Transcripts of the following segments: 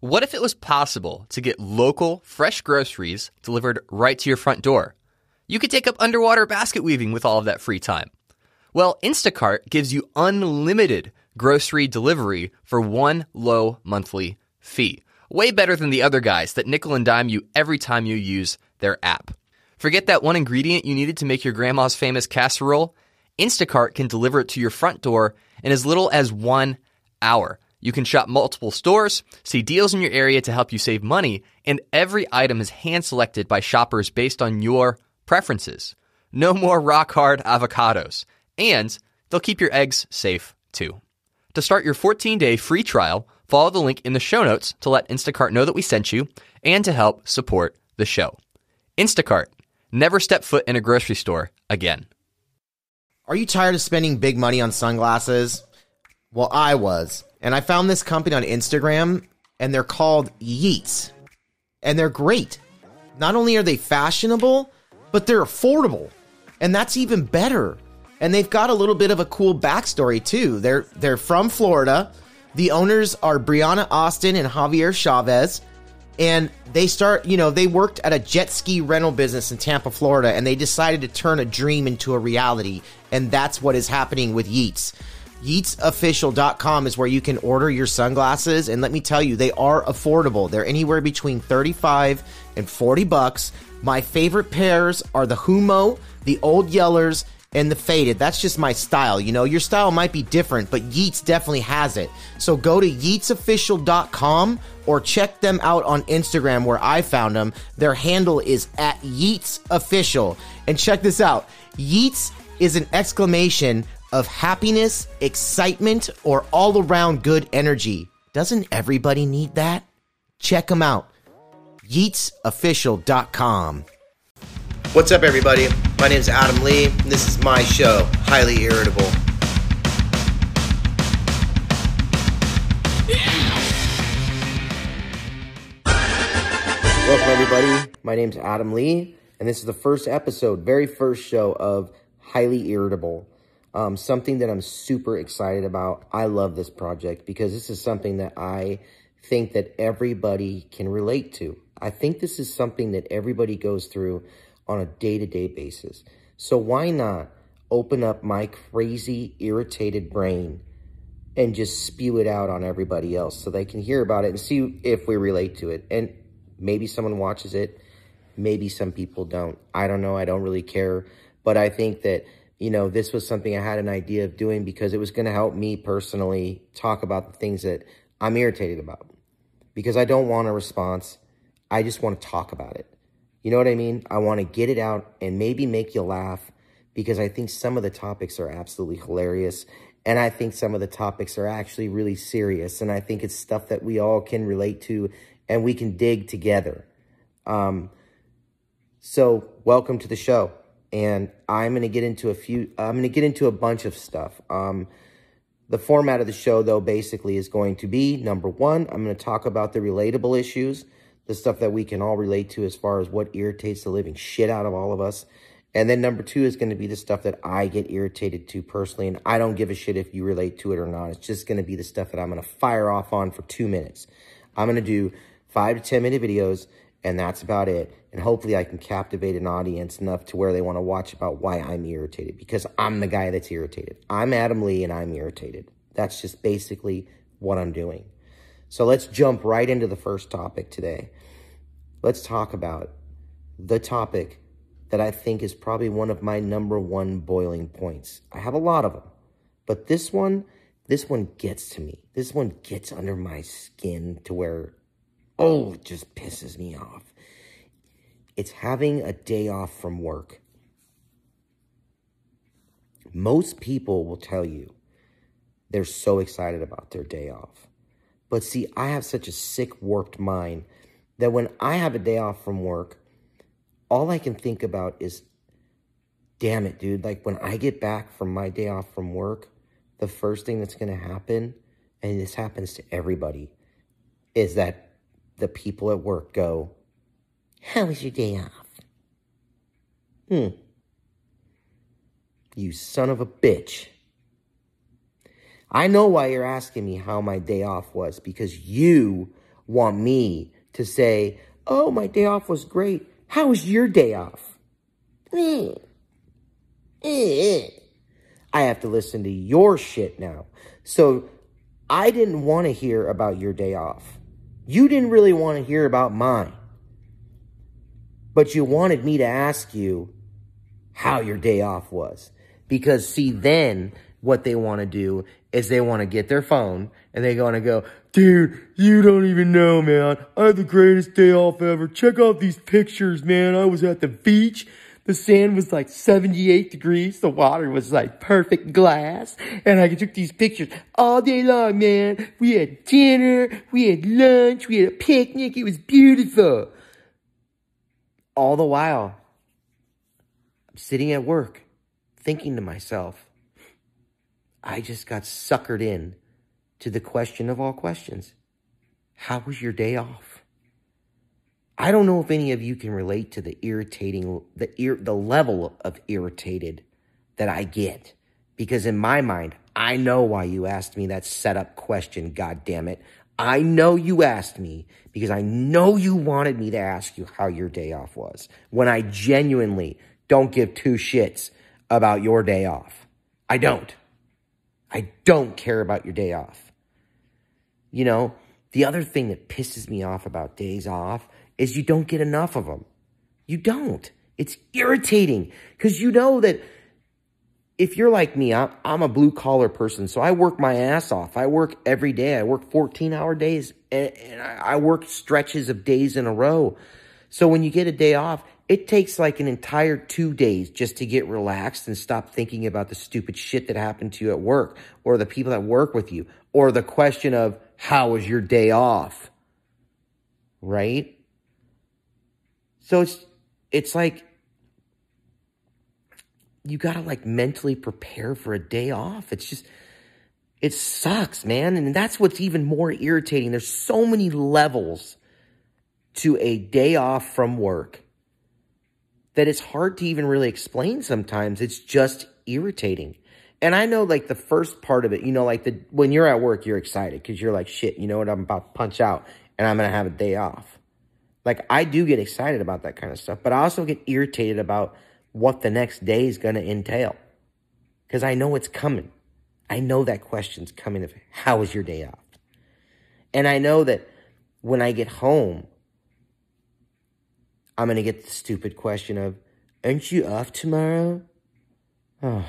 What if it was possible to get local, fresh groceries delivered right to your front door? You could take up underwater basket weaving with all of that free time. Well, Instacart gives you unlimited grocery delivery for one low monthly fee. Way better than the other guys that nickel and dime you every time you use their app. Forget that one ingredient you needed to make your grandma's famous casserole? Instacart can deliver it to your front door in as little as one hour. You can shop multiple stores, see deals in your area to help you save money, and every item is hand selected by shoppers based on your preferences. No more rock hard avocados. And they'll keep your eggs safe too. To start your 14 day free trial, follow the link in the show notes to let Instacart know that we sent you and to help support the show. Instacart, never step foot in a grocery store again. Are you tired of spending big money on sunglasses? Well, I was. And I found this company on Instagram, and they're called Yeats. And they're great. Not only are they fashionable, but they're affordable. And that's even better. And they've got a little bit of a cool backstory too. They're they're from Florida. The owners are Brianna Austin and Javier Chavez. And they start, you know, they worked at a jet ski rental business in Tampa, Florida, and they decided to turn a dream into a reality. And that's what is happening with Yeats. YeatsOfficial.com is where you can order your sunglasses. And let me tell you, they are affordable. They're anywhere between 35 and 40 bucks. My favorite pairs are the Humo, the Old Yellers, and the faded. That's just my style. You know, your style might be different, but Yeats definitely has it. So go to yeatsofficial.com or check them out on Instagram where I found them. Their handle is at Yeats Official. And check this out Yeats is an exclamation of happiness, excitement, or all around good energy. Doesn't everybody need that? Check them out. YeatsOfficial.com. What's up, everybody? My name is Adam Lee, and this is my show, Highly Irritable. Welcome, everybody. My name is Adam Lee, and this is the first episode, very first show of Highly Irritable. Um, something that I'm super excited about. I love this project because this is something that I think that everybody can relate to. I think this is something that everybody goes through on a day-to-day basis. So why not open up my crazy, irritated brain and just spew it out on everybody else so they can hear about it and see if we relate to it. And maybe someone watches it, maybe some people don't. I don't know. I don't really care. But I think that, you know, this was something I had an idea of doing because it was going to help me personally talk about the things that I'm irritated about. Because I don't want a response. I just want to talk about it. You know what I mean? I want to get it out and maybe make you laugh because I think some of the topics are absolutely hilarious. And I think some of the topics are actually really serious. And I think it's stuff that we all can relate to and we can dig together. Um, so welcome to the show. And I'm going to get into a few, I'm going to get into a bunch of stuff. Um, the format of the show, though, basically is going to be number one, I'm going to talk about the relatable issues the stuff that we can all relate to as far as what irritates the living shit out of all of us. And then number two is going to be the stuff that I get irritated to personally. And I don't give a shit if you relate to it or not. It's just going to be the stuff that I'm going to fire off on for two minutes. I'm going to do five to 10 minute videos and that's about it. And hopefully I can captivate an audience enough to where they want to watch about why I'm irritated because I'm the guy that's irritated. I'm Adam Lee and I'm irritated. That's just basically what I'm doing. So let's jump right into the first topic today. Let's talk about the topic that I think is probably one of my number one boiling points. I have a lot of them, but this one, this one gets to me. This one gets under my skin to where, oh, it just pisses me off. It's having a day off from work. Most people will tell you they're so excited about their day off. But see, I have such a sick, warped mind that when I have a day off from work, all I can think about is, damn it, dude. Like when I get back from my day off from work, the first thing that's going to happen, and this happens to everybody, is that the people at work go, How was your day off? Hmm. You son of a bitch. I know why you're asking me how my day off was because you want me to say, oh, my day off was great. How was your day off? Eh. I have to listen to your shit now. So I didn't want to hear about your day off. You didn't really want to hear about mine. But you wanted me to ask you how your day off was. Because see, then what they want to do is they want to get their phone and they want to go, dude, you don't even know, man. I had the greatest day off ever. Check out these pictures, man. I was at the beach. The sand was like 78 degrees. The water was like perfect glass. And I took these pictures all day long, man. We had dinner. We had lunch. We had a picnic. It was beautiful. All the while, I'm sitting at work thinking to myself, I just got suckered in to the question of all questions. How was your day off? I don't know if any of you can relate to the irritating, the ir- the level of irritated that I get. Because in my mind, I know why you asked me that setup question, God damn it. I know you asked me because I know you wanted me to ask you how your day off was when I genuinely don't give two shits about your day off. I don't. I don't care about your day off. You know, the other thing that pisses me off about days off is you don't get enough of them. You don't. It's irritating because you know that if you're like me, I'm a blue collar person, so I work my ass off. I work every day. I work 14 hour days and I work stretches of days in a row. So when you get a day off, it takes like an entire two days just to get relaxed and stop thinking about the stupid shit that happened to you at work or the people that work with you or the question of how was your day off? Right? So it's, it's like, you gotta like mentally prepare for a day off. It's just, it sucks, man. And that's what's even more irritating. There's so many levels to a day off from work that it's hard to even really explain sometimes. It's just irritating. And I know like the first part of it, you know, like the when you're at work, you're excited because you're like, shit, you know what, I'm about to punch out and I'm gonna have a day off. Like I do get excited about that kind of stuff, but I also get irritated about what the next day is gonna entail. Because I know it's coming. I know that question's coming of how was your day off? And I know that when I get home, I'm going to get the stupid question of, aren't you off tomorrow? Oh.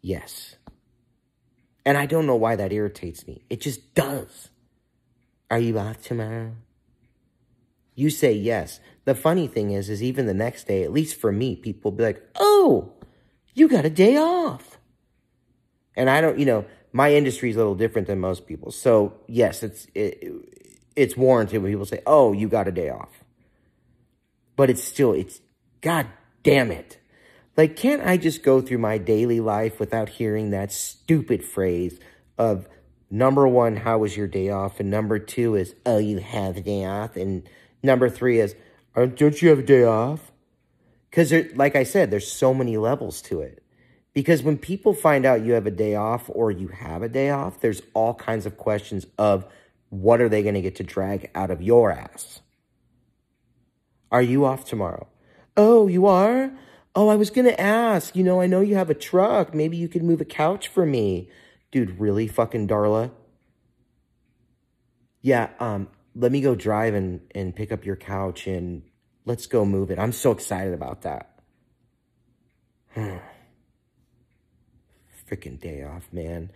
Yes. And I don't know why that irritates me. It just does. Are you off tomorrow? You say yes. The funny thing is, is even the next day, at least for me, people be like, oh, you got a day off. And I don't, you know, my industry is a little different than most people. So yes, it's, it, it's warranted when people say, oh, you got a day off. But it's still, it's, god damn it. Like, can't I just go through my daily life without hearing that stupid phrase of number one, how was your day off? And number two is, oh, you have a day off. And number three is, don't you have a day off? Because, like I said, there's so many levels to it. Because when people find out you have a day off or you have a day off, there's all kinds of questions of what are they going to get to drag out of your ass? Are you off tomorrow? Oh, you are? Oh, I was going to ask. You know, I know you have a truck. Maybe you could move a couch for me. Dude, really, fucking Darla? Yeah, um, let me go drive and, and pick up your couch and let's go move it. I'm so excited about that. Freaking day off, man.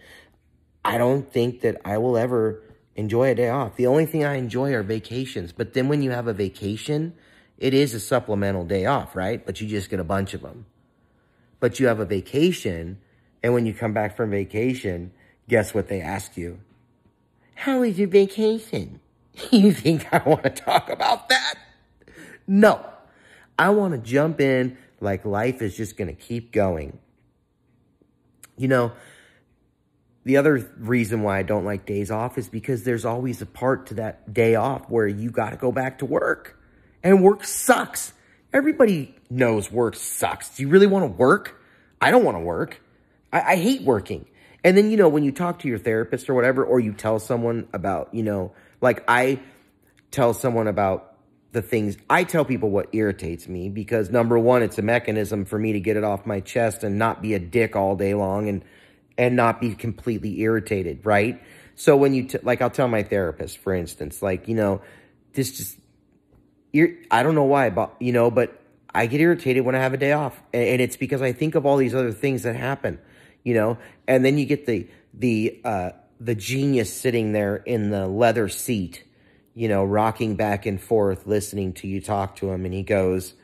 I don't think that I will ever enjoy a day off. The only thing I enjoy are vacations. But then when you have a vacation, it is a supplemental day off, right? But you just get a bunch of them. But you have a vacation, and when you come back from vacation, guess what they ask you? How was your vacation? You think I want to talk about that? No. I want to jump in like life is just going to keep going. You know, the other reason why I don't like days off is because there's always a part to that day off where you got to go back to work. And work sucks. Everybody knows work sucks. Do you really want to work? I don't want to work. I, I hate working. And then, you know, when you talk to your therapist or whatever, or you tell someone about, you know, like I tell someone about the things, I tell people what irritates me because number one, it's a mechanism for me to get it off my chest and not be a dick all day long and, and not be completely irritated, right? So when you, like, I'll tell my therapist, for instance, like, you know, this just, I don't know why, but, you know, but I get irritated when I have a day off. And it's because I think of all these other things that happen you know, and then you get the, the, uh, the genius sitting there in the leather seat, you know, rocking back and forth, listening to you talk to him. And he goes,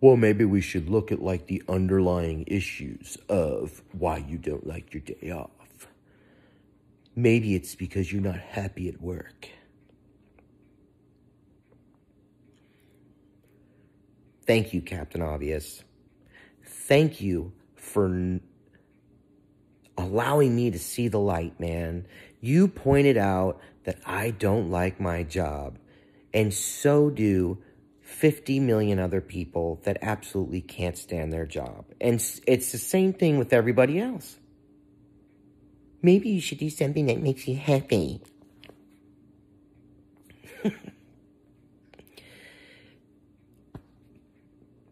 well, maybe we should look at like the underlying issues of why you don't like your day off. Maybe it's because you're not happy at work. Thank you, Captain Obvious. Thank you for allowing me to see the light, man. You pointed out that I don't like my job, and so do 50 million other people that absolutely can't stand their job. And it's the same thing with everybody else. Maybe you should do something that makes you happy.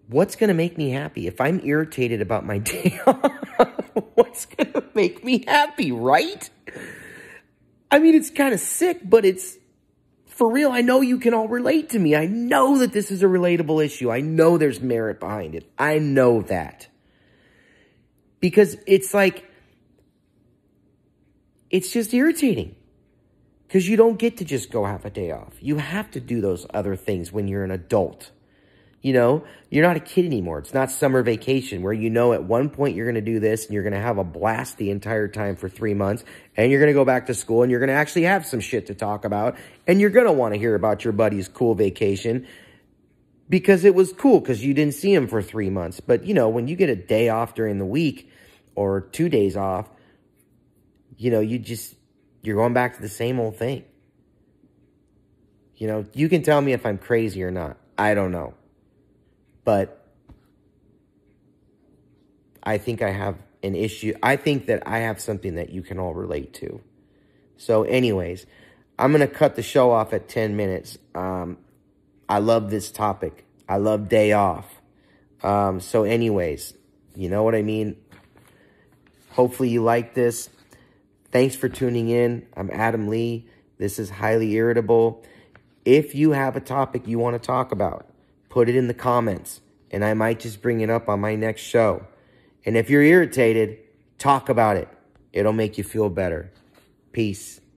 What's going to make me happy? If I'm irritated about my day what's going to make me happy, right? I mean, it's kind of sick, but it's for real. I know you can all relate to me. I know that this is a relatable issue. I know there's merit behind it. I know that. Because it's like, it's just irritating. Because you don't get to just go have a day off. You have to do those other things when you're an adult. You know, you're not a kid anymore. It's not summer vacation where you know at one point you're going to do this and you're going to have a blast the entire time for three months and you're going to go back to school and you're going to actually have some shit to talk about and you're going to want to hear about your buddy's cool vacation because it was cool because you didn't see him for three months. But, you know, when you get a day off during the week or two days off, you know, you just, you're going back to the same old thing. You know, you can tell me if I'm crazy or not. I don't know. But I think I have an issue. I think that I have something that you can all relate to. So anyways, I'm going to cut the show off at 10 minutes. Um, I love this topic. I love day off. Um, so anyways, you know what I mean? Hopefully you like this. Thanks for tuning in. I'm Adam Lee. This is Highly Irritable. If you have a topic you want to talk about, put it in the comments, and I might just bring it up on my next show. And if you're irritated, talk about it. It'll make you feel better. Peace.